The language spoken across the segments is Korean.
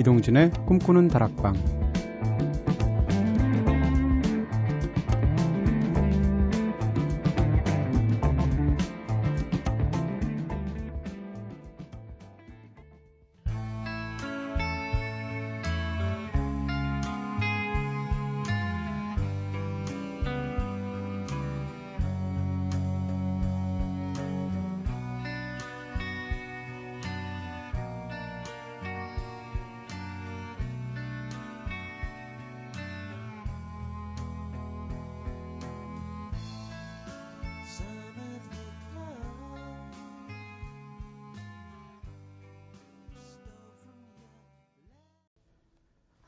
이동진의 꿈꾸는 다락방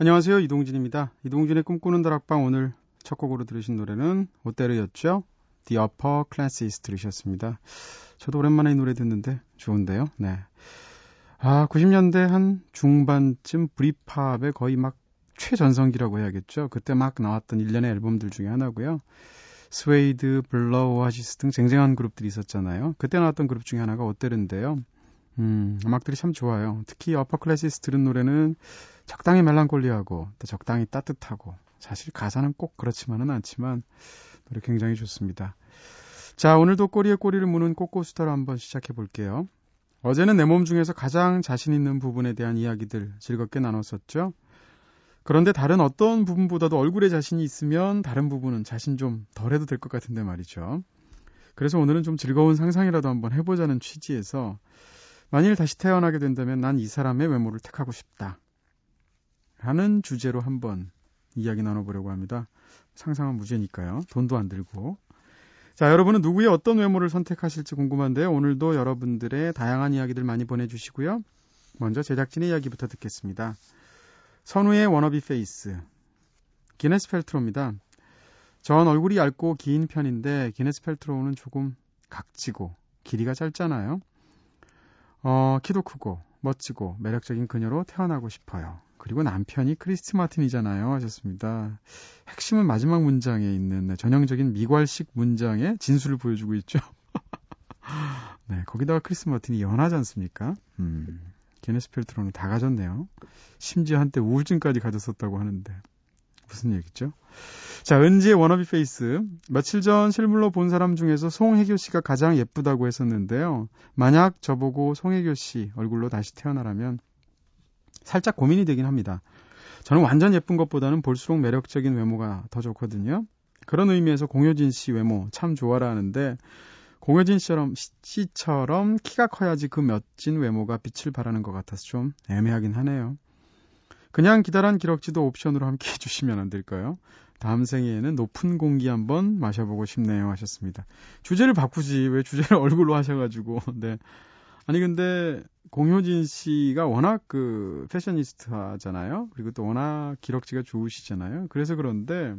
안녕하세요. 이동진입니다. 이동진의 꿈꾸는 다락방 오늘 첫 곡으로 들으신 노래는 오테르였죠. The Upper Classes 들으셨습니다. 저도 오랜만에 이 노래 듣는데 좋은데요. 네. 아, 90년대 한 중반쯤 브리팝의 거의 막 최전성기라고 해야겠죠. 그때 막 나왔던 일련의 앨범들 중에 하나고요. 스웨이드, 블러, 오아시스 등 쟁쟁한 그룹들이 있었잖아요. 그때 나왔던 그룹 중에 하나가 오테르인데요. 음, 음악들이 참 좋아요. 특히 어퍼 클래시스 들은 노래는 적당히 멜랑콜리하고 또 적당히 따뜻하고 사실 가사는 꼭 그렇지만은 않지만 노래 굉장히 좋습니다. 자, 오늘도 꼬리에 꼬리를 무는 꼬꼬수다로 한번 시작해 볼게요. 어제는 내 몸 중에서 가장 자신 있는 부분에 대한 이야기들 즐겁게 나눴었죠. 그런데 다른 어떤 부분보다도 얼굴에 자신이 있으면 다른 부분은 자신 좀 덜해도 될 것 같은데 말이죠. 그래서 오늘은 좀 즐거운 상상이라도 한번 해보자는 취지에서 만일 다시 태어나게 된다면 난 이 사람의 외모를 택하고 싶다. 라는 주제로 한번 이야기 나눠보려고 합니다. 상상은 무죄니까요. 돈도 안 들고. 자, 여러분은 누구의 어떤 외모를 선택하실지 궁금한데요. 오늘도 여러분들의 다양한 이야기들 많이 보내주시고요. 먼저 제작진의 이야기부터 듣겠습니다. 선우의 wannabe face. 기네스 펠트로입니다. 전 얼굴이 얇고 긴 편인데 기네스 펠트로는 조금 각지고 길이가 짧잖아요. 어, 키도 크고 멋지고 매력적인 그녀로 태어나고 싶어요. 그리고 남편이 크리스 마틴이잖아요. 하셨습니다. 핵심은 마지막 문장에 있는 전형적인 미괄식 문장의 진술을 보여주고 있죠. 네, 거기다가 크리스 마틴이 연하지 않습니까? 음, 기네스 펠트로는 다 가졌네요. 심지어 한때 우울증까지 가졌었다고 하는데. 무슨 얘기죠? 자, 은지의 wannabe face. 며칠 전 실물로 본 사람 중에서 송혜교 씨가 가장 예쁘다고 했었는데요. 만약 저보고 송혜교 씨 얼굴로 다시 태어나라면 살짝 고민이 되긴 합니다. 저는 완전 예쁜 것보다는 볼수록 매력적인 외모가 더 좋거든요. 그런 의미에서 공효진 씨 외모 참 좋아라 하는데 공효진 씨처럼, 씨처럼 키가 커야지 그 멋진 외모가 빛을 발하는 것 같아서 좀 애매하긴 하네요. 그냥 기다란 기럭지도 옵션으로 함께 해주시면 안 될까요? 다음 생에는 높은 공기 한번 마셔보고 싶네요 하셨습니다. 주제를 바꾸지 왜 주제를 얼굴로 하셔가지고 네 아니 근데 공효진 씨가 워낙 그 패셔니스트잖아요. 그리고 또 워낙 기럭지가 좋으시잖아요. 그래서 그런데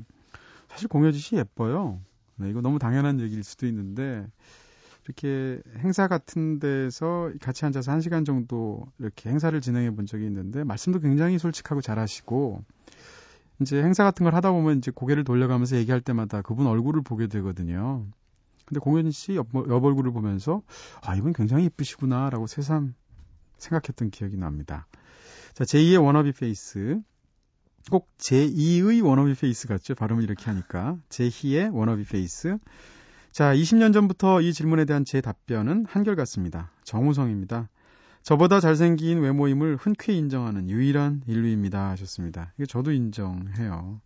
사실 공효진 씨 예뻐요. 네, 이거 너무 당연한 얘기일 수도 있는데 이렇게 행사 같은 데서 같이 앉아서 한 시간 정도 이렇게 행사를 진행해 본 적이 있는데 말씀도 굉장히 솔직하고 잘하시고 이제 행사 같은 걸 하다 보면 이제 고개를 돌려가면서 얘기할 때마다 그분 얼굴을 보게 되거든요. 근데 공효진 씨 옆, 옆 얼굴을 보면서 아 이분 굉장히 예쁘시구나라고 새삼 생각했던 기억이 납니다. 자 제2의 wannabe face 꼭 제2의 wannabe face 같죠? 발음을 이렇게 하니까 제2의 wannabe face 자 20년 전부터 이 질문에 대한 제 답변은 한결같습니다. 정우성입니다. 저보다 잘생긴 외모임을 흔쾌히 인정하는 유일한 인류입니다 하셨습니다. 이게 저도 인정해요.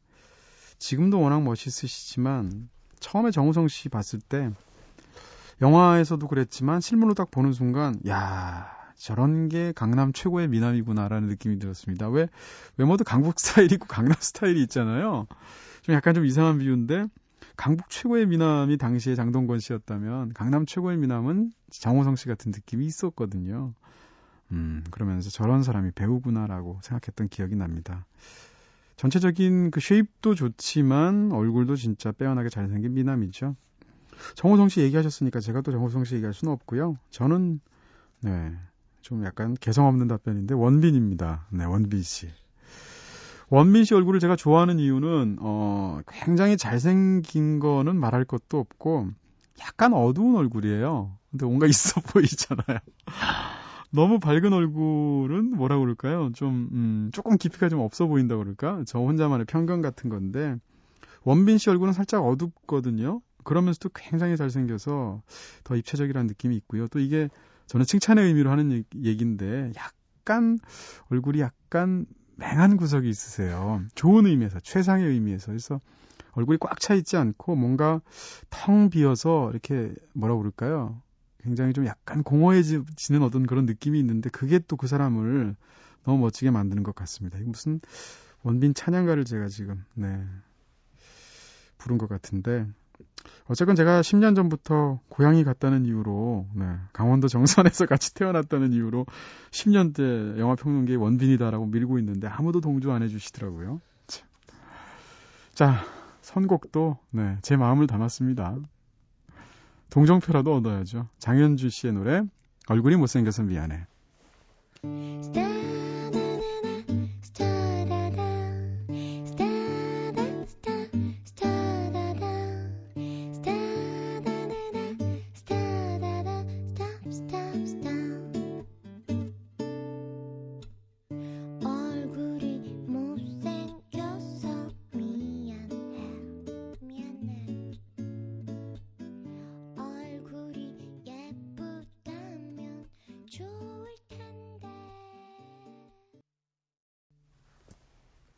지금도 워낙 멋있으시지만 처음에 정우성 씨 봤을 때 영화에서도 그랬지만 실물로 딱 보는 순간 야 저런 게 강남 최고의 미남이구나라는 느낌이 들었습니다. 왜 외모도 강북 스타일이고 강남 스타일이 있잖아요. 좀 약간 좀 이상한 비유인데 강북 최고의 미남이 당시에 장동건 씨였다면 강남 최고의 미남은 정호성 씨 같은 느낌이 있었거든요. 음, 그러면서 저런 사람이 배우구나라고 생각했던 기억이 납니다. 전체적인 그 쉐입도 좋지만 얼굴도 진짜 빼어나게 잘생긴 미남이죠. 정호성 씨 얘기하셨으니까 제가 또 정호성 씨 얘기할 수는 없고요. 저는 네. 좀 약간 개성 없는 답변인데 원빈입니다. 네, 원빈 씨. 원빈 씨 얼굴을 제가 좋아하는 이유는 어 굉장히 잘생긴 거는 말할 것도 없고 약간 어두운 얼굴이에요. 근데 뭔가 있어 보이잖아요. 너무 밝은 얼굴은 뭐라 그럴까요? 좀, 음, 조금 깊이가 좀 없어 보인다 그럴까? 저 혼자만의 편견 같은 건데, 원빈 씨 얼굴은 살짝 어둡거든요? 그러면서도 굉장히 잘생겨서 더 입체적이라는 느낌이 있고요. 또 이게 저는 칭찬의 의미로 하는 얘기인데, 약간, 얼굴이 약간 맹한 구석이 있으세요. 좋은 의미에서, 최상의 의미에서. 그래서 얼굴이 꽉 차 있지 않고 뭔가 텅 비어서 이렇게 뭐라 그럴까요? 굉장히 좀 약간 공허해지는 어떤 그런 느낌이 있는데 그게 또 그 사람을 너무 멋지게 만드는 것 같습니다. 이거 무슨 원빈 찬양가를 제가 지금 네 부른 것 같은데 어쨌건 제가 10년 전부터 고향이 갔다는 이유로 네, 강원도 정선에서 같이 태어났다는 이유로 10년째 영화평론계 원빈이다라고 밀고 있는데 아무도 동조 안 해주시더라고요. 자 선곡도 네, 제 마음을 담았습니다. 동정표라도 얻어야죠. 장현주 씨의 노래 얼굴이 못생겨서 미안해.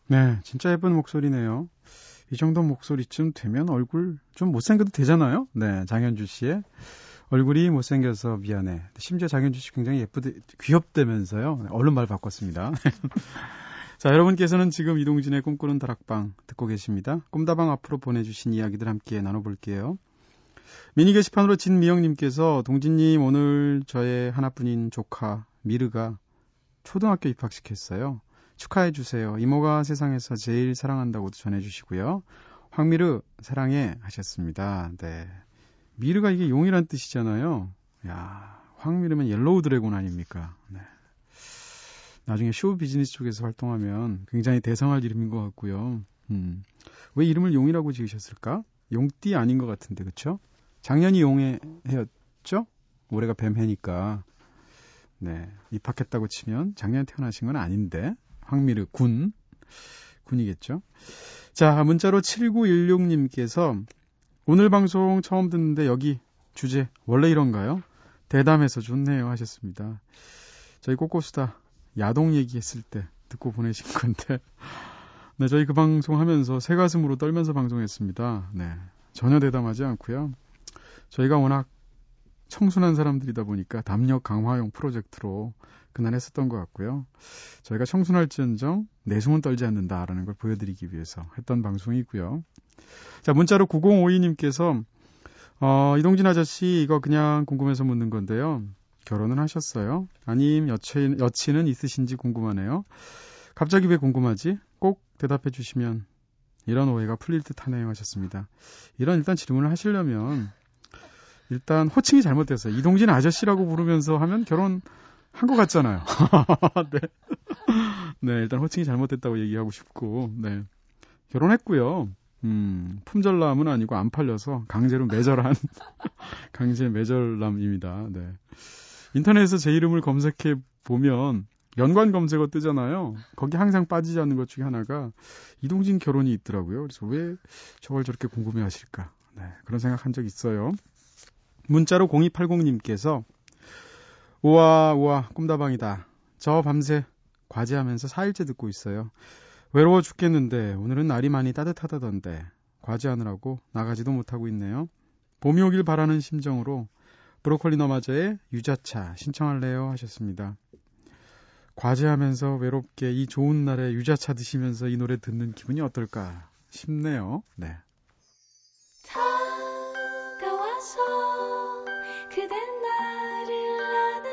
네, 진짜 예쁜 목소리네요. 이 정도 목소리쯤 되면 얼굴 좀 못생겨도 되잖아요. 네, 장현주 씨의 얼굴이 못생겨서 미안해. 심지어 장현주 씨 굉장히 예쁘대, 귀엽다면서요. 얼른 말 바꿨습니다. 자, 여러분께서는 지금 이동진의 꿈꾸는 다락방 듣고 계십니다. 꿈다방 앞으로 보내주신 이야기들 함께 나눠볼게요. 미니 게시판으로 진미영님께서 동진님 오늘 저의 하나뿐인 조카 미르가 초등학교 입학시켰어요. 축하해 주세요. 이모가 세상에서 제일 사랑한다고도 전해 주시고요. 황미르 사랑해 하셨습니다. 네. 미르가 이게 용이란 뜻이잖아요. 야, 황미르면 yellow dragon 아닙니까? 네. 나중에 쇼 비즈니스 쪽에서 활동하면 굉장히 대성할 이름인 것 같고요. 음. 왜 이름을 용이라고 지으셨을까? 용띠 아닌 것 같은데, 그쵸? 작년이 용의 해였죠? 올해가 뱀해니까. 네. 입학했다고 치면 작년에 태어나신 건 아닌데, 황미르 군. 군이겠죠. 자, 문자로 7916님께서 오늘 방송 처음 듣는데 여기 주제 원래 이런가요? 대담해서 좋네요 하셨습니다. 저희 꼬꼬수다 야동 얘기했을 때 듣고 보내신 건데 네, 저희 그 방송 하면서 새 가슴으로 떨면서 방송했습니다. 네. 전혀 대담하지 않고요. 저희가 워낙 청순한 사람들이다 보니까 담력 강화용 프로젝트로 그날 했었던 것 같고요. 저희가 청순할지언정 내숭은 떨지 않는다라는 걸 보여드리기 위해서 했던 방송이고요. 자, 문자로 9052님께서 어, 이동진 아저씨 이거 그냥 궁금해서 묻는 건데요. 결혼은 하셨어요? 아님 여친, 여친은 있으신지 궁금하네요. 갑자기 왜 궁금하지? 꼭 대답해 주시면 이런 오해가 풀릴 듯 하네요 하셨습니다. 이런 일단 질문을 하시려면 일단 호칭이 잘못됐어요. 이동진 아저씨라고 부르면서 하면 결혼 한 것 같잖아요. 네. 네, 일단 호칭이 잘못됐다고 얘기하고 싶고, 네. 결혼했고요. 음, 품절남은 아니고 안 팔려서 강제로 매절한, 강제 매절남입니다. 네. 인터넷에서 제 이름을 검색해 보면 연관 검색어 뜨잖아요. 거기 항상 빠지지 않는 것 중에 하나가 이동진 결혼이 있더라고요. 그래서 왜 저걸 저렇게 궁금해 하실까? 네, 그런 생각 한 적 있어요. 문자로 0280님께서 우와, 우와, 꿈다방이다. 저 밤새 과제하면서 4일째 듣고 있어요. 외로워 죽겠는데 오늘은 날이 많이 따뜻하다던데 과제하느라고 나가지도 못하고 있네요. 봄이 오길 바라는 심정으로 브로콜리 너마저의 유자차 신청할래요 하셨습니다. 과제하면서 외롭게 이 좋은 날에 유자차 드시면서 이 노래 듣는 기분이 어떨까 싶네요. 네.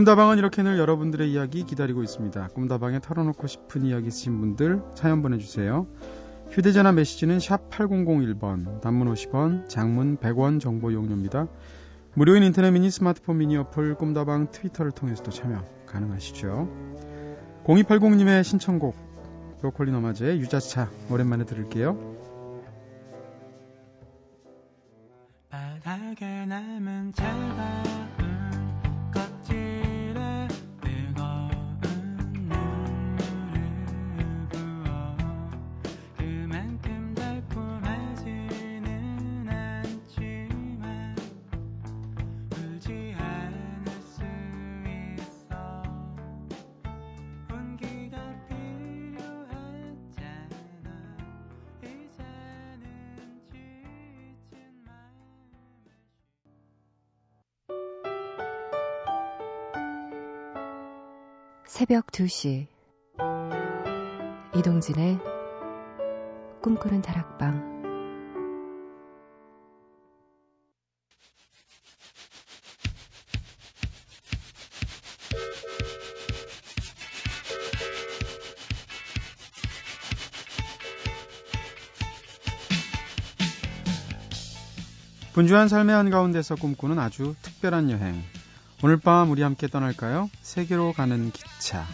꿈다방은 이렇게 늘 여러분들의 이야기 기다리고 있습니다. 꿈다방에 털어놓고 싶은 이야기 있으신 분들 사연 보내주세요. 휴대전화 메시지는 샵 8001번, 단문 50원, 장문 100원 정보 용료입니다. 무료인 인터넷 미니 스마트폰 미니 어플 꿈다방 트위터를 통해서도 참여 가능하시죠. 0280님의 신청곡 브로콜리 너마저의 유자차 오랜만에 들을게요. 바닥에 남은 잘 새벽 2시. 이동진의 꿈꾸는 다락방. 분주한 삶의 한가운데서 꿈꾸는 아주 특별한 여행 오늘 밤 우리 함께 떠날까요? 세계로 가는 기차.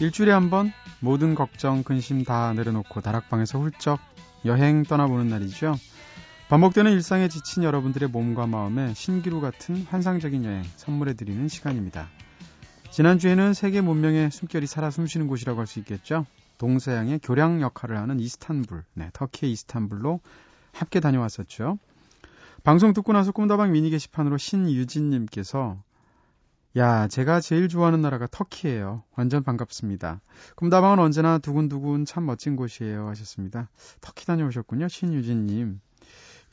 일주일에 한 번 모든 걱정, 근심 다 내려놓고 다락방에서 훌쩍 여행 떠나보는 날이죠. 반복되는 일상에 지친 여러분들의 몸과 마음에 신기루 같은 환상적인 여행 선물해드리는 시간입니다. 지난주에는 세계 문명의 숨결이 살아 숨쉬는 곳이라고 할 수 있겠죠. 동서양의 교량 역할을 하는 이스탄불, 네, 터키의 이스탄불로 함께 다녀왔었죠. 방송 듣고 나서 꿈다방 미니 게시판으로 신유진님께서 야, 제가 제일 좋아하는 나라가 터키예요. 완전 반갑습니다. 꿈다방은 언제나 두근두근 참 멋진 곳이에요. 하셨습니다. 터키 다녀오셨군요. 신유진님.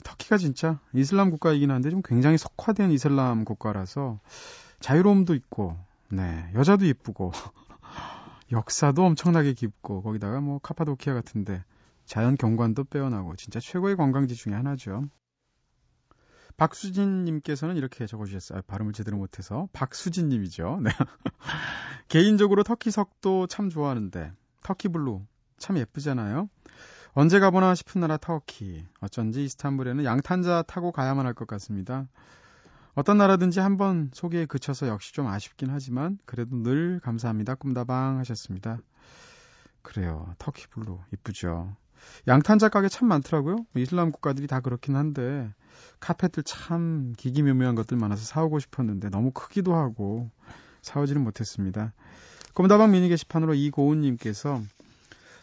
터키가 진짜 이슬람 국가이긴 한데 좀 굉장히 석화된 이슬람 국가라서 자유로움도 있고, 네, 여자도 예쁘고, 역사도 엄청나게 깊고 거기다가 뭐 카파도키아 같은데 자연 경관도 빼어나고 진짜 최고의 관광지 중에 하나죠. 박수진님께서는 이렇게 적어주셨어요. 발음을 제대로 못해서 박수진님이죠. 네. 개인적으로 터키 석도 참 좋아하는데 터키 blue 참 예쁘잖아요. 언제 가보나 싶은 나라 터키. 어쩐지 이스탄불에는 양탄자 타고 가야만 할 것 같습니다. 어떤 나라든지 한번 소개에 그쳐서 역시 좀 아쉽긴 하지만 그래도 늘 감사합니다. 꿈다방 하셨습니다. 그래요. 터키 blue 이쁘죠. 양탄자 가게 참 많더라고요. 뭐 이슬람 국가들이 다 그렇긴 한데 카펫들 참 기기묘묘한 것들 많아서 사오고 싶었는데 너무 크기도 하고 사오지는 못했습니다. 꿈다방 미니 게시판으로 이고은님께서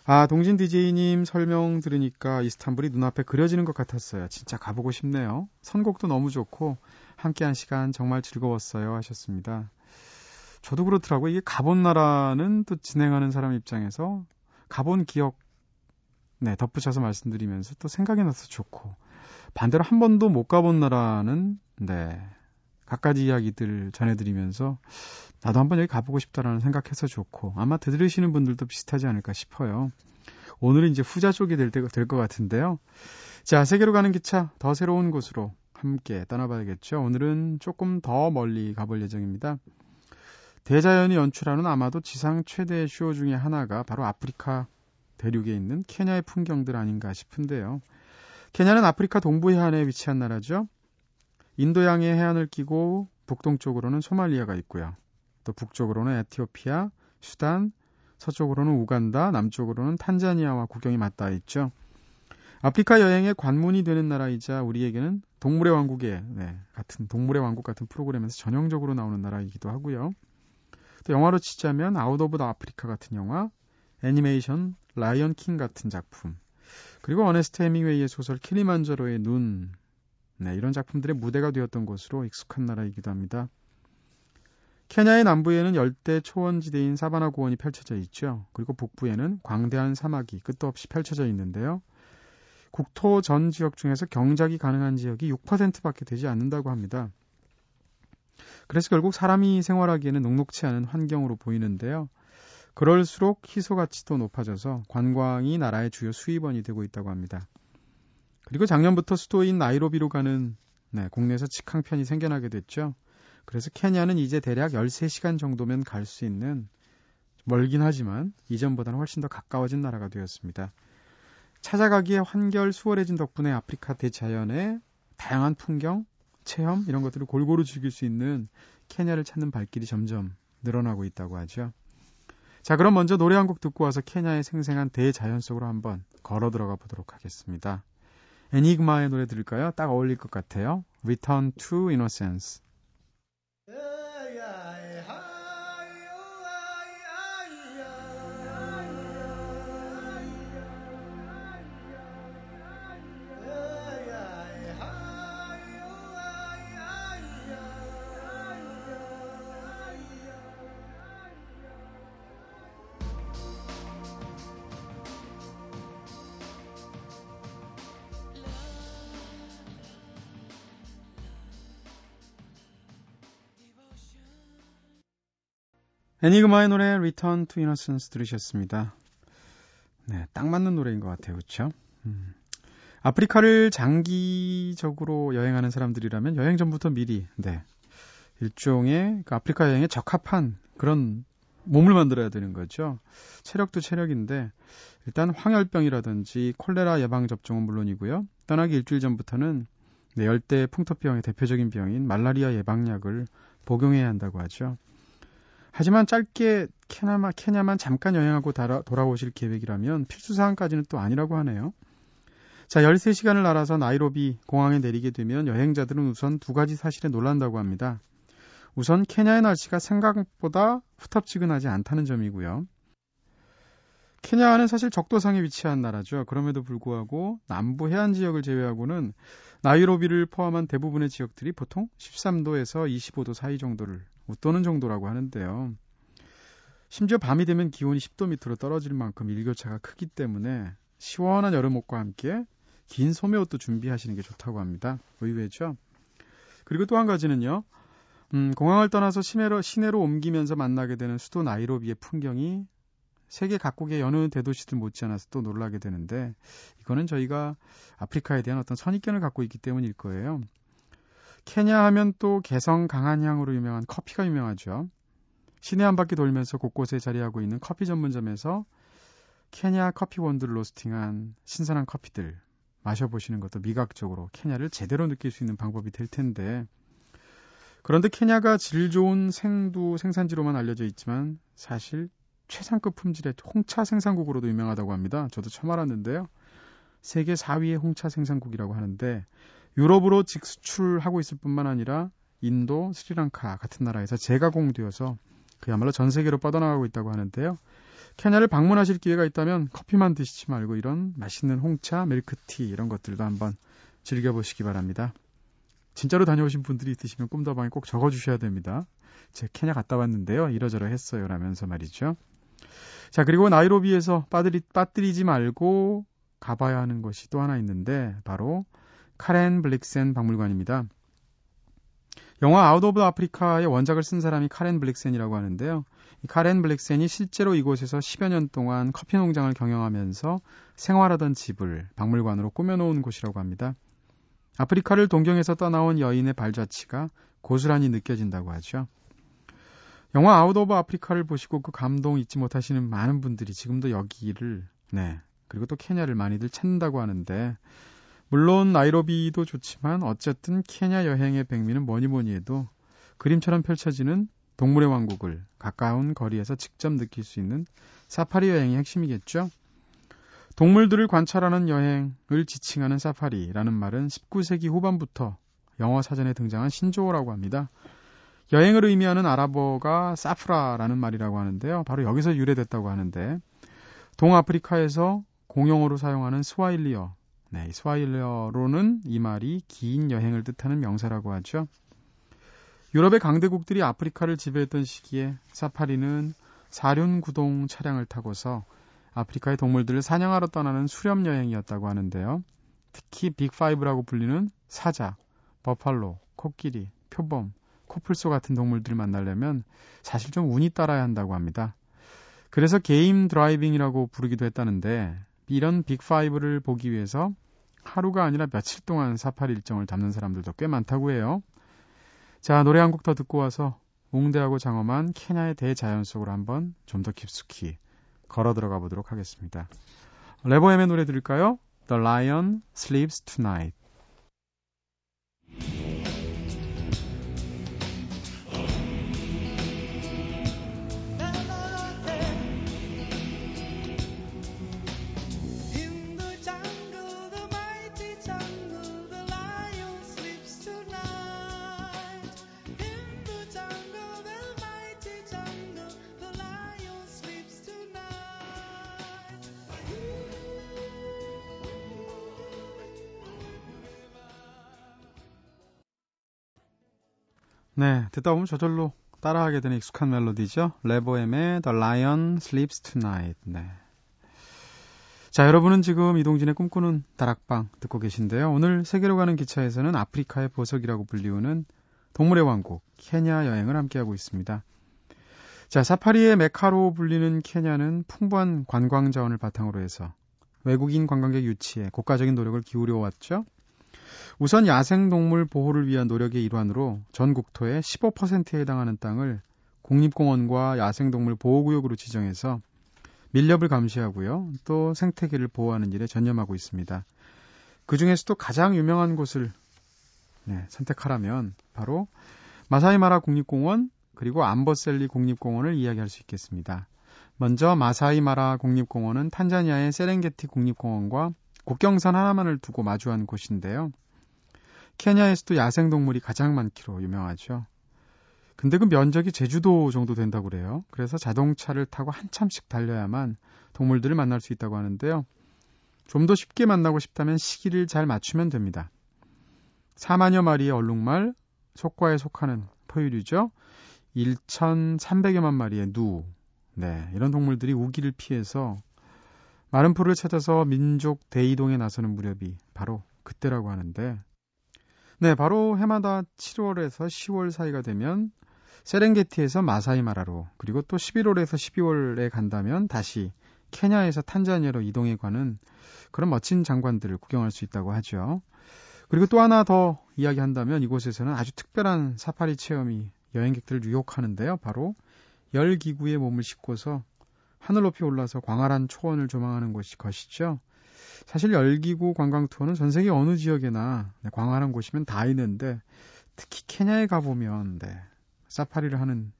아 동진 DJ님 설명 들으니까 이스탄불이 눈앞에 그려지는 것 같았어요. 진짜 가보고 싶네요. 선곡도 너무 좋고 함께한 시간 정말 즐거웠어요 하셨습니다. 저도 그렇더라고요. 이게 가본 나라는 또 진행하는 사람 입장에서 가본 기억 네, 덧붙여서 말씀드리면서 또 생각이 나서 좋고 반대로 한 번도 못 가본 나라는 네. 갖가지 이야기들 전해드리면서 나도 한번 여기 가보고 싶다라는 생각해서 좋고 아마 들으시는 분들도 비슷하지 않을까 싶어요. 오늘은 이제 후자 쪽이 될 때가 될것 같은데요. 자, 세계로 가는 기차 더 새로운 곳으로 함께 떠나봐야겠죠. 오늘은 조금 더 멀리 가볼 예정입니다. 대자연이 연출하는 아마도 지상 최대의 쇼 중의 하나가 바로 아프리카 대륙에 있는 케냐의 풍경들 아닌가 싶은데요. 케냐는 아프리카 동부 해안에 위치한 나라죠. 인도양의 해안을 끼고 북동쪽으로는 소말리아가 있고요. 또 북쪽으로는 에티오피아, 수단, 서쪽으로는 우간다, 남쪽으로는 탄자니아와 국경이 맞닿아 있죠. 아프리카 여행의 관문이 되는 나라이자 우리에게는 동물의 왕국에 네, 같은 동물의 왕국 같은 프로그램에서 전형적으로 나오는 나라이기도 하고요. 또 영화로 치자면 Out of the Africa 같은 영화, 애니메이션 Lion King 같은 작품, 그리고 어네스트 해밍웨이의 소설 킬리만자로의 눈, 네, 이런 작품들의 무대가 되었던 곳으로 익숙한 나라이기도 합니다. 케냐의 남부에는 열대 초원지대인 사바나 고원이 펼쳐져 있죠. 그리고 북부에는 광대한 사막이 끝도 없이 펼쳐져 있는데요. 국토 전 지역 중에서 경작이 가능한 지역이 6%밖에 되지 않는다고 합니다. 그래서 결국 사람이 생활하기에는 녹록치 않은 환경으로 보이는데요. 그럴수록 희소 가치도 높아져서 관광이 나라의 주요 수입원이 되고 있다고 합니다. 그리고 작년부터 수도인 나이로비로 가는 네, 국내에서 직항편이 생겨나게 됐죠. 그래서 케냐는 이제 대략 13시간 정도면 갈 수 있는 멀긴 하지만 이전보다는 훨씬 더 가까워진 나라가 되었습니다. 찾아가기에 환결 수월해진 덕분에 아프리카 대자연의 다양한 풍경, 체험 이런 것들을 골고루 즐길 수 있는 케냐를 찾는 발길이 점점 늘어나고 있다고 하죠. 자, 그럼 먼저 노래 한 곡 듣고 와서 케냐의 생생한 대자연 속으로 한번 걸어 들어가 보도록 하겠습니다. 애니그마의 노래 들을까요? 딱 어울릴 것 같아요. Return to Innocence. 애니그마의 노래 Return to Innocence 들으셨습니다. 네, 딱 맞는 노래인 것 같아요. 그렇죠? 음. 아프리카를 장기적으로 여행하는 사람들이라면 여행 전부터 미리 네, 일종의 그 아프리카 여행에 적합한 그런 몸을 만들어야 되는 거죠. 체력도 체력인데 일단 황열병이라든지 콜레라 예방 접종은 물론이고요. 떠나기 일주일 전부터는 네, 열대 풍토병의 대표적인 병인 말라리아 예방약을 복용해야 한다고 하죠. 하지만 짧게 케냐만, 케냐만 잠깐 여행하고 달아, 돌아오실 계획이라면 필수 사항까지는 또 아니라고 하네요. 자, 13시간을 날아서 나이로비 공항에 내리게 되면 여행자들은 우선 두 가지 사실에 놀란다고 합니다. 우선 케냐의 날씨가 생각보다 후텁지근하지 않다는 점이고요. 케냐는 사실 적도상에 위치한 나라죠. 그럼에도 불구하고 남부 해안 지역을 제외하고는 나이로비를 포함한 대부분의 지역들이 보통 13도에서 25도 사이 정도를 웃도는 정도라고 하는데요. 심지어 밤이 되면 기온이 10도 밑으로 떨어질 만큼 일교차가 크기 때문에 시원한 여름옷과 함께 긴 소매옷도 준비하시는 게 좋다고 합니다. 의외죠? 그리고 또 한 가지는요. 음, 공항을 떠나서 시내로, 시내로 옮기면서 만나게 되는 수도 나이로비의 풍경이 세계 각국의 여느 대도시들 못지않아서 또 놀라게 되는데 이거는 저희가 아프리카에 대한 어떤 선입견을 갖고 있기 때문일 거예요. 케냐 하면 또 개성 강한 향으로 유명한 커피가 유명하죠. 시내 한 바퀴 돌면서 곳곳에 자리하고 있는 커피 전문점에서 케냐 커피 원두를 로스팅한 신선한 커피들 마셔보시는 것도 미각적으로 케냐를 제대로 느낄 수 있는 방법이 될 텐데 그런데 케냐가 질 좋은 생두 생산지로만 알려져 있지만 사실 최상급 품질의 홍차 생산국으로도 유명하다고 합니다. 저도 처음 알았는데요. 세계 4위의 홍차 생산국이라고 하는데 유럽으로 직수출하고 있을 뿐만 아니라 인도, 스리랑카 같은 나라에서 재가공되어서 그야말로 전 세계로 뻗어나가고 있다고 하는데요. 케냐를 방문하실 기회가 있다면 커피만 드시지 말고 이런 맛있는 홍차, 밀크티 이런 것들도 한번 즐겨보시기 바랍니다. 진짜로 다녀오신 분들이 있으시면 꿈다방에 꼭 적어주셔야 됩니다. 제 케냐 갔다 왔는데요. 이러저러 했어요. 라면서 말이죠. 자, 그리고 나이로비에서 빠뜨리, 빠뜨리지 말고 가봐야 하는 것이 또 하나 있는데, 바로 카렌 블릭센 박물관입니다. 영화 Out of Africa의 원작을 쓴 사람이 카렌 블릭센이라고 하는데요. 이 카렌 블릭센이 실제로 이곳에서 10여 년 동안 커피 농장을 경영하면서 생활하던 집을 박물관으로 꾸며놓은 곳이라고 합니다. 아프리카를 동경해서 떠나온 여인의 발자취가 고스란히 느껴진다고 하죠. 영화 Out of Africa를 보시고 그 감동 잊지 못하시는 많은 분들이 지금도 여기를 네 그리고 또 케냐를 많이들 찾는다고 하는데 물론 나이로비도 좋지만 어쨌든 케냐 여행의 백미는 뭐니 뭐니 해도 그림처럼 펼쳐지는 동물의 왕국을 가까운 거리에서 직접 느낄 수 있는 사파리 여행이 핵심이겠죠. 동물들을 관찰하는 여행을 지칭하는 사파리라는 말은 19세기 후반부터 영어 사전에 등장한 신조어라고 합니다. 여행을 의미하는 아랍어가 사프라라는 말이라고 하는데요. 바로 여기서 유래됐다고 하는데 동아프리카에서 공용어로 사용하는 스와일리어 네, 스와일러로는 이 말이 긴 여행을 뜻하는 명사라고 하죠. 유럽의 강대국들이 아프리카를 지배했던 시기에 사파리는 사륜구동 차량을 타고서 아프리카의 동물들을 사냥하러 떠나는 수렵 여행이었다고 하는데요. 특히 Big 5라고 불리는 사자, 버팔로, 코끼리, 표범, 코뿔소 같은 동물들을 만나려면 사실 좀 운이 따라야 한다고 합니다. 그래서 game driving이라고 부르기도 했다는데 이런 Big 5를 보기 위해서 하루가 아니라 며칠 동안 사파리 일정을 잡는 사람들도 꽤 많다고 해요. 자, 노래 한 곡 더 듣고 와서 웅대하고 장엄한 케냐의 대자연 속으로 한번 좀 더 깊숙이 걸어 들어가 보도록 하겠습니다. 레버엠의 노래 들을까요? The Lion Sleeps Tonight. 네, 듣다 보면 저절로 따라하게 되는 익숙한 멜로디죠. 레보엠의 The Lion Sleeps Tonight. 네. 자, 여러분은 지금 이동진의 꿈꾸는 다락방 듣고 계신데요. 오늘 세계로 가는 기차에서는 아프리카의 보석이라고 불리우는 동물의 왕국 케냐 여행을 함께하고 있습니다. 자, 사파리의 메카로 불리는 케냐는 풍부한 관광 자원을 바탕으로 해서 외국인 관광객 유치에 국가적인 노력을 기울여 왔죠. 우선 야생동물 보호를 위한 노력의 일환으로 전 국토의 15%에 해당하는 땅을 국립공원과 야생동물 보호구역으로 지정해서 밀렵을 감시하고요. 또 생태계를 보호하는 일에 전념하고 있습니다. 그 중에서도 가장 유명한 곳을 네, 선택하라면 바로 마사이마라 국립공원 그리고 암버셀리 국립공원을 이야기할 수 있겠습니다. 먼저 마사이마라 국립공원은 탄자니아의 세렝게티 국립공원과 국경선 하나만을 두고 마주한 곳인데요. 케냐에서도 야생동물이 가장 많기로 유명하죠. 근데 그 면적이 제주도 정도 된다고 그래요. 그래서 자동차를 타고 한참씩 달려야만 동물들을 만날 수 있다고 하는데요. 좀 더 쉽게 만나고 싶다면 시기를 잘 맞추면 됩니다. 4만여 마리의 얼룩말, 속과에 속하는 포유류죠. 1,300여만 마리의 누. 네, 이런 동물들이 우기를 피해서 마른 풀을 찾아서 민족 대이동에 나서는 무렵이 바로 그때라고 하는데 네, 바로 해마다 7월에서 10월 사이가 되면 세렝게티에서 마사이마라로 그리고 또 11월에서 12월에 간다면 다시 케냐에서 탄자니아로 이동해 가는 그런 멋진 장관들을 구경할 수 있다고 하죠. 그리고 또 하나 더 이야기한다면 이곳에서는 아주 특별한 사파리 체험이 여행객들을 유혹하는데요. 바로 열기구에 몸을 싣고서 하늘 높이 올라서 광활한 초원을 조망하는 곳이 것이죠. 사실 열기구 관광 투어는 전 세계 어느 지역에나 네, 광활한 곳이면 다 있는데 특히 케냐에 가보면 네, 사파리를 하는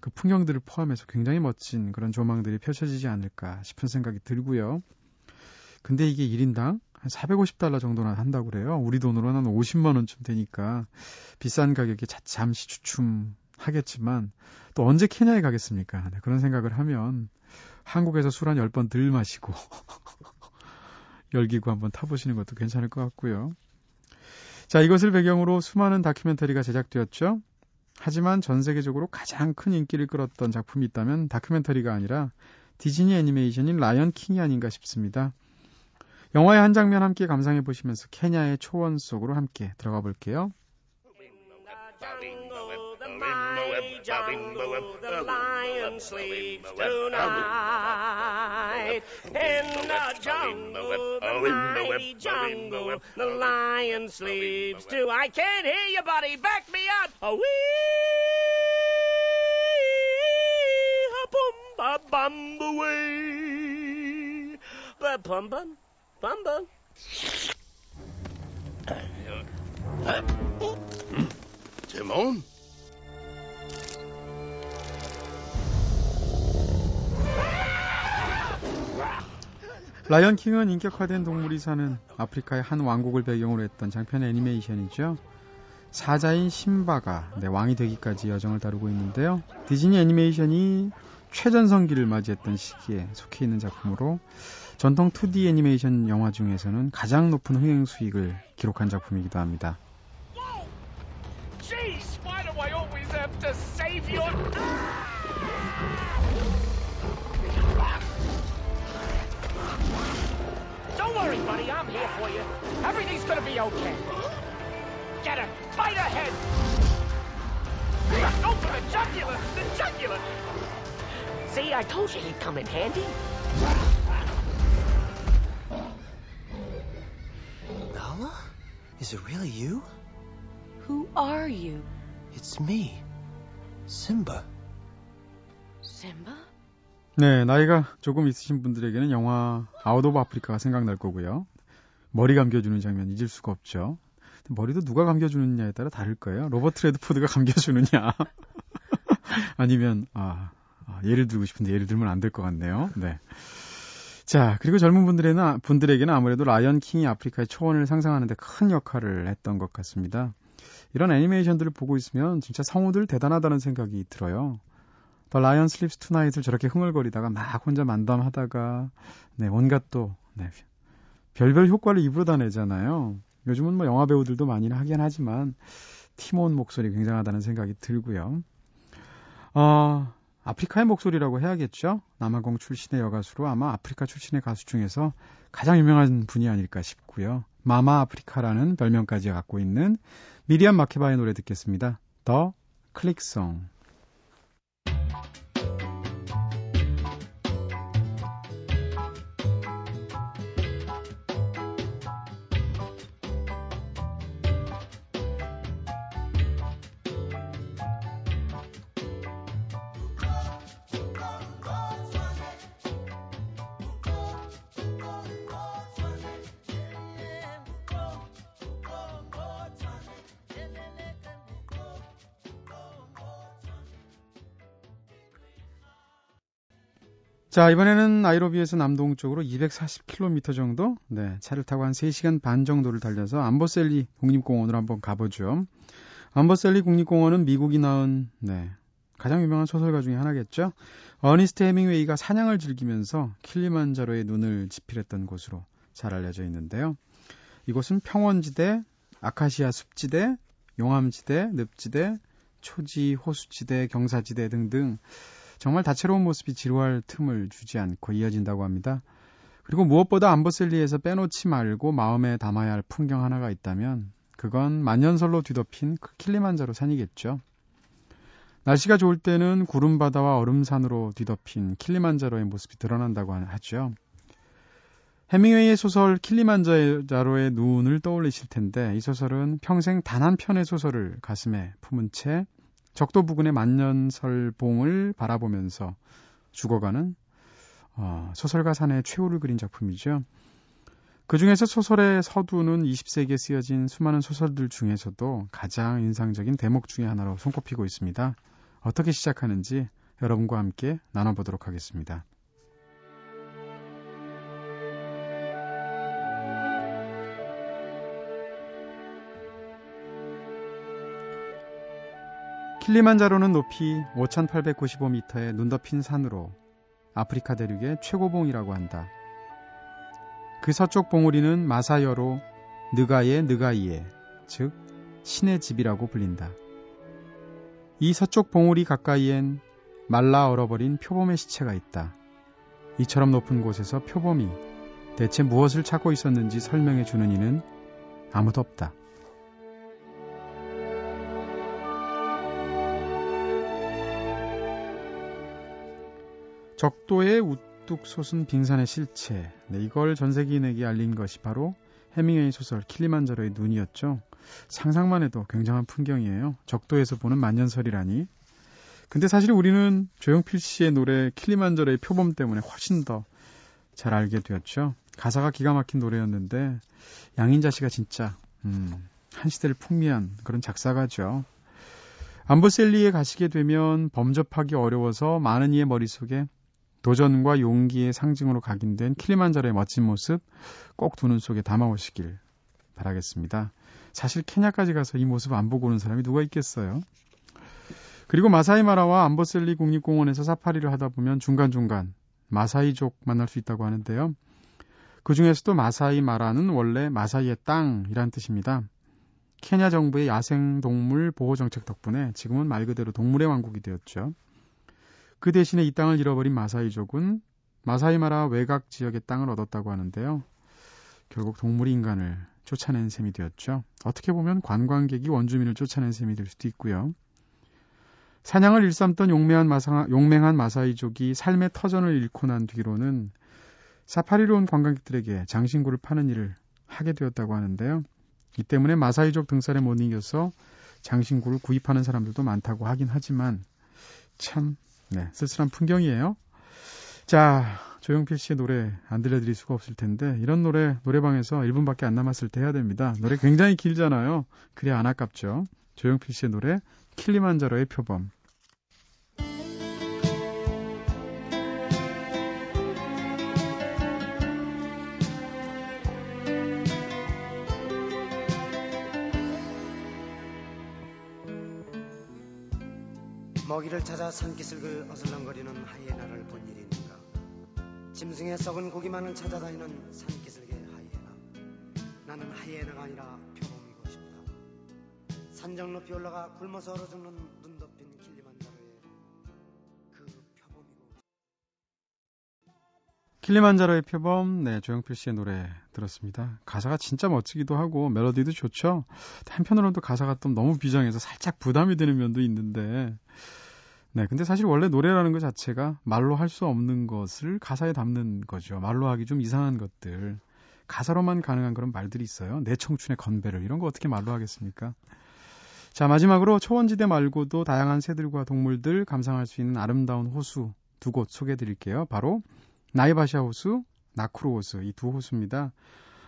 그 풍경들을 포함해서 굉장히 멋진 그런 조망들이 펼쳐지지 않을까 싶은 생각이 들고요. 근데 이게 1인당 한 450달러 정도나 한다고 그래요. 우리 돈으로는 한 50만 원쯤 되니까 비싼 가격에 잠시 주춤 하겠지만 또 언제 케냐에 가겠습니까? 네, 그런 생각을 하면 한국에서 술 한 10번 들 마시고 열기구 한번 타보시는 것도 괜찮을 것 같고요. 자, 이것을 배경으로 수많은 다큐멘터리가 제작되었죠. 하지만 전 세계적으로 가장 큰 인기를 끌었던 작품이 있다면 다큐멘터리가 아니라 디즈니 애니메이션인 라이언 킹이 아닌가 싶습니다. 영화의 한 장면 함께 감상해 보시면서 케냐의 초원 속으로 함께 들어가 볼게요. The lion sleeps tonight. In the jungle, the mighty jungle, the lion sleeps too. I can't hear you, buddy. Back me up. A wee, a bum, ba bum, away. Ba bum bum, bum bum. Timon? 라이언 킹은 인격화된 동물이 사는 아프리카의 한 왕국을 배경으로 했던 장편 애니메이션이죠. 사자인 신바가 네, 왕이 되기까지 여정을 다루고 있는데요. 디즈니 애니메이션이 최전성기를 맞이했던 시기에 속해 있는 작품으로 전통 2D 애니메이션 영화 중에서는 가장 높은 흥행 수익을 기록한 작품이기도 합니다. Worry, buddy. I'm here for you. Everything's gonna be okay. Get her. Fight ahead. Go for the jugular. The jugular. See, I told you he'd come in handy. Mama? Is it really you? Who are you? It's me. Simba. Simba? 네, 나이가 조금 있으신 분들에게는 영화 Out of Africa가 생각날 거고요. 머리 감겨주는 장면 잊을 수가 없죠. 머리도 누가 감겨주느냐에 따라 다를 거예요. 로버트 레드포드가 감겨주느냐. 아니면, 아, 아, 예를 들고 싶은데 예를 들면 안 될 것 같네요. 네. 자, 그리고 젊은 분들에는, 분들에게는 아무래도 Lion King이 아프리카의 초원을 상상하는데 큰 역할을 했던 것 같습니다. 이런 애니메이션들을 보고 있으면 진짜 성우들 대단하다는 생각이 들어요. The Lion Sleeps Tonight을 저렇게 흥얼거리다가 막 혼자 만담하다가 네, 온갖 또 네, 별별 효과를 입으로 다 내잖아요. 요즘은 뭐 영화 배우들도 많이 하긴 하지만 티몬 목소리 굉장하다는 생각이 들고요. 어, 아프리카의 목소리라고 해야겠죠. 남아공 출신의 여가수로 아마 아프리카 출신의 가수 중에서 가장 유명한 분이 아닐까 싶고요. Mama Africa라는 별명까지 갖고 있는 미리암 마케바의 노래 듣겠습니다. 더 클릭송. 자, 이번에는 나이로비에서 남동쪽으로 240km 정도, 네, 차를 타고 한 3시간 반 정도를 달려서 암보셀리 국립공원으로 한번 가보죠. 암보셀리 국립공원은 미국이 낳은, 네, 가장 유명한 소설가 중에 하나겠죠. 어니스트 해밍웨이가 사냥을 즐기면서 킬리만자로의 눈을 집필했던 곳으로 잘 알려져 있는데요. 이곳은 평원지대, 아카시아 숲지대, 용암지대, 늪지대, 초지, 호수지대, 경사지대 등등 정말 다채로운 모습이 지루할 틈을 주지 않고 이어진다고 합니다. 그리고 무엇보다 암버셀리에서 빼놓지 말고 마음에 담아야 할 풍경 하나가 있다면 그건 만년설로 뒤덮인 그 킬리만자로 산이겠죠. 날씨가 좋을 때는 구름바다와 얼음산으로 뒤덮인 킬리만자로의 모습이 드러난다고 하죠. 해밍웨이의 소설 킬리만자로의 눈을 떠올리실 텐데 이 소설은 평생 단 한 편의 소설을 가슴에 품은 채 적도 부근의 만년설봉을 바라보면서 죽어가는 어, 소설가 산의 최후를 그린 작품이죠. 그 중에서 소설의 서두는 20세기에 쓰여진 수많은 소설들 중에서도 가장 인상적인 대목 중의 하나로 손꼽히고 있습니다. 어떻게 시작하는지 여러분과 함께 나눠보도록 하겠습니다. 킬리만자로는 높이 5,895m의 눈 덮인 산으로 아프리카 대륙의 최고봉이라고 한다. 그 서쪽 봉우리는 마사여로 느가예 느가이에, 즉 신의 집이라고 불린다. 이 서쪽 봉우리 가까이엔 말라 얼어버린 표범의 시체가 있다. 이처럼 높은 곳에서 표범이 대체 무엇을 찾고 있었는지 설명해 주는 이는 아무도 없다. 적도에 우뚝 솟은 빙산의 실체. 네, 이걸 전 세계인에게 알린 것이 바로 해밍웨이 소설 킬리만자로의 눈이었죠. 상상만 해도 굉장한 풍경이에요. 적도에서 보는 만년설이라니. 근데 사실 우리는 조용필 씨의 노래 킬리만자로의 표범 때문에 훨씬 더 잘 알게 되었죠. 가사가 기가 막힌 노래였는데 양인자 씨가 진짜 음, 한 시대를 풍미한 그런 작사가죠. 암버셀리에 가시게 되면 범접하기 어려워서 많은 이의 머릿속에 도전과 용기의 상징으로 각인된 킬리만자로의 멋진 모습 꼭 두 눈 속에 담아오시길 바라겠습니다. 사실 케냐까지 가서 이 모습 안 보고 오는 사람이 누가 있겠어요? 그리고 마사이마라와 암버셀리 국립공원에서 사파리를 하다 보면 중간중간 마사이족 만날 수 있다고 하는데요. 그 중에서도 마사이마라는 원래 마사이의 땅이란 뜻입니다. 케냐 정부의 야생동물 보호 정책 덕분에 지금은 말 그대로 동물의 왕국이 되었죠. 그 대신에 이 땅을 잃어버린 마사이족은 마사이마라 외곽 지역의 땅을 얻었다고 하는데요. 결국 동물이 인간을 쫓아낸 셈이 되었죠. 어떻게 보면 관광객이 원주민을 쫓아낸 셈이 될 수도 있고요. 사냥을 일삼던 용맹한, 마사, 용맹한 마사이족이 삶의 터전을 잃고 난 뒤로는 사파리로 온 관광객들에게 장신구를 파는 일을 하게 되었다고 하는데요. 이 때문에 마사이족 등살에 못 이겨서 장신구를 구입하는 사람들도 많다고 하긴 하지만 참 네, 쓸쓸한 풍경이에요. 자, 조용필 씨의 노래 안 들려드릴 수가 없을 텐데 이런 노래 노래방에서 1분밖에 안 남았을 때 해야 됩니다. 노래 굉장히 길잖아요. 그래야 안 아깝죠. 조용필 씨의 노래 킬리만자로의 표범 먹이를 찾아 산기슭을 어슬렁거리는 하이에나를 본 일이 있는가 짐승의 썩은 고기만을 찾아다니는 산기슭의 하이에나 나는 하이에나가 아니라 표범이고 싶다 산정 높이 올라가 굶어서 얼어 죽는 눈 덮인 킬리만자로의 그 표범이고 킬리만자로의 표범, 네, 조영필 씨의 노래 들었습니다. 가사가 진짜 멋지기도 하고 멜로디도 좋죠. 한편으로는 또 가사가 좀 너무 비장해서 살짝 부담이 되는 면도 있는데 네, 근데 사실 원래 노래라는 것 자체가 말로 할 수 없는 것을 가사에 담는 거죠. 말로 하기 좀 이상한 것들. 가사로만 가능한 그런 말들이 있어요. 내 청춘의 건배를. 이런 거 어떻게 말로 하겠습니까? 자, 마지막으로 초원지대 말고도 다양한 새들과 동물들 감상할 수 있는 아름다운 호수 두 곳 소개해 드릴게요. 바로 나이바샤 호수, 나쿠루 호수 이 두 호수입니다.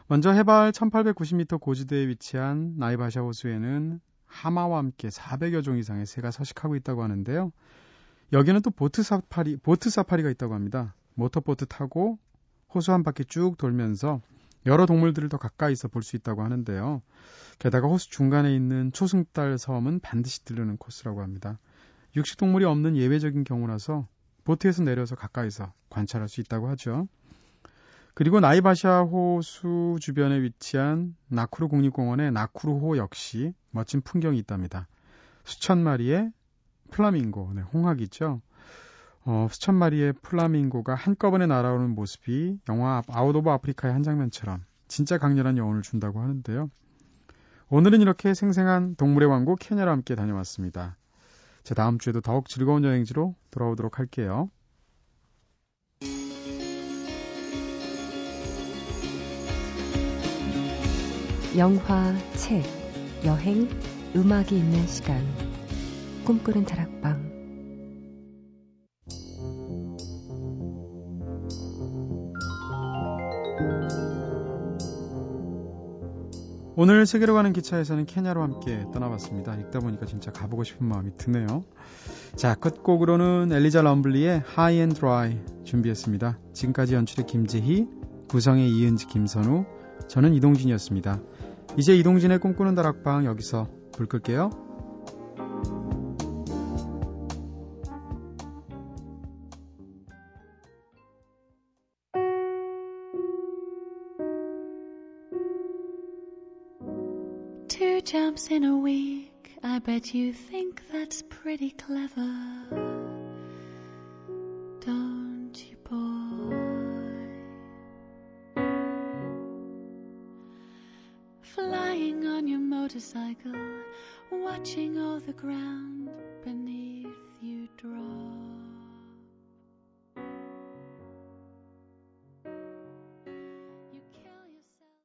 먼저 해발 1890m 고지대에 위치한 나이바샤 호수에는 하마와 함께 400여 종 이상의 새가 서식하고 있다고 하는데요. 여기는 또 보트 사파리, 보트 사파리가 있다고 합니다. 모터보트 타고 호수 한 바퀴 쭉 돌면서 여러 동물들을 더 가까이서 볼 수 있다고 하는데요. 게다가 호수 중간에 있는 초승달 섬은 반드시 들르는 코스라고 합니다. 육식동물이 없는 예외적인 경우라서 보트에서 내려서 가까이서 관찰할 수 있다고 하죠. 그리고 나이바샤 호수 주변에 위치한 나쿠루 국립공원의 나쿠루호 역시 멋진 풍경이 있답니다. 수천 마리의 플라밍고, 네, 홍학이죠. 어, 수천 마리의 플라밍고가 한꺼번에 날아오는 모습이 영화 Out of Africa의 한 장면처럼 진짜 강렬한 여운을 준다고 하는데요. 오늘은 이렇게 생생한 동물의 왕국 케냐로 함께 다녀왔습니다. 제 다음 주에도 더욱 즐거운 여행지로 돌아오도록 할게요. 영화, 책, 여행, 음악이 있는 시간. 꿈꾸는 다락방. 오늘 세계로 가는 기차에서는 케냐로 함께 떠나봤습니다. 읽다 보니까 진짜 가보고 싶은 마음이 드네요. 자, 끝곡으로는 엘리자 럼블리의 High and Dry 준비했습니다. 지금까지 연출의 김재희, 구성의 이은지, 김선우, 저는 이동진이었습니다. 이제 이동진의 꿈꾸는 다락방 여기서 불 끌게요. Two jumps in a week. I bet you think that's pretty clever. Don't motorcycle, watching all the ground.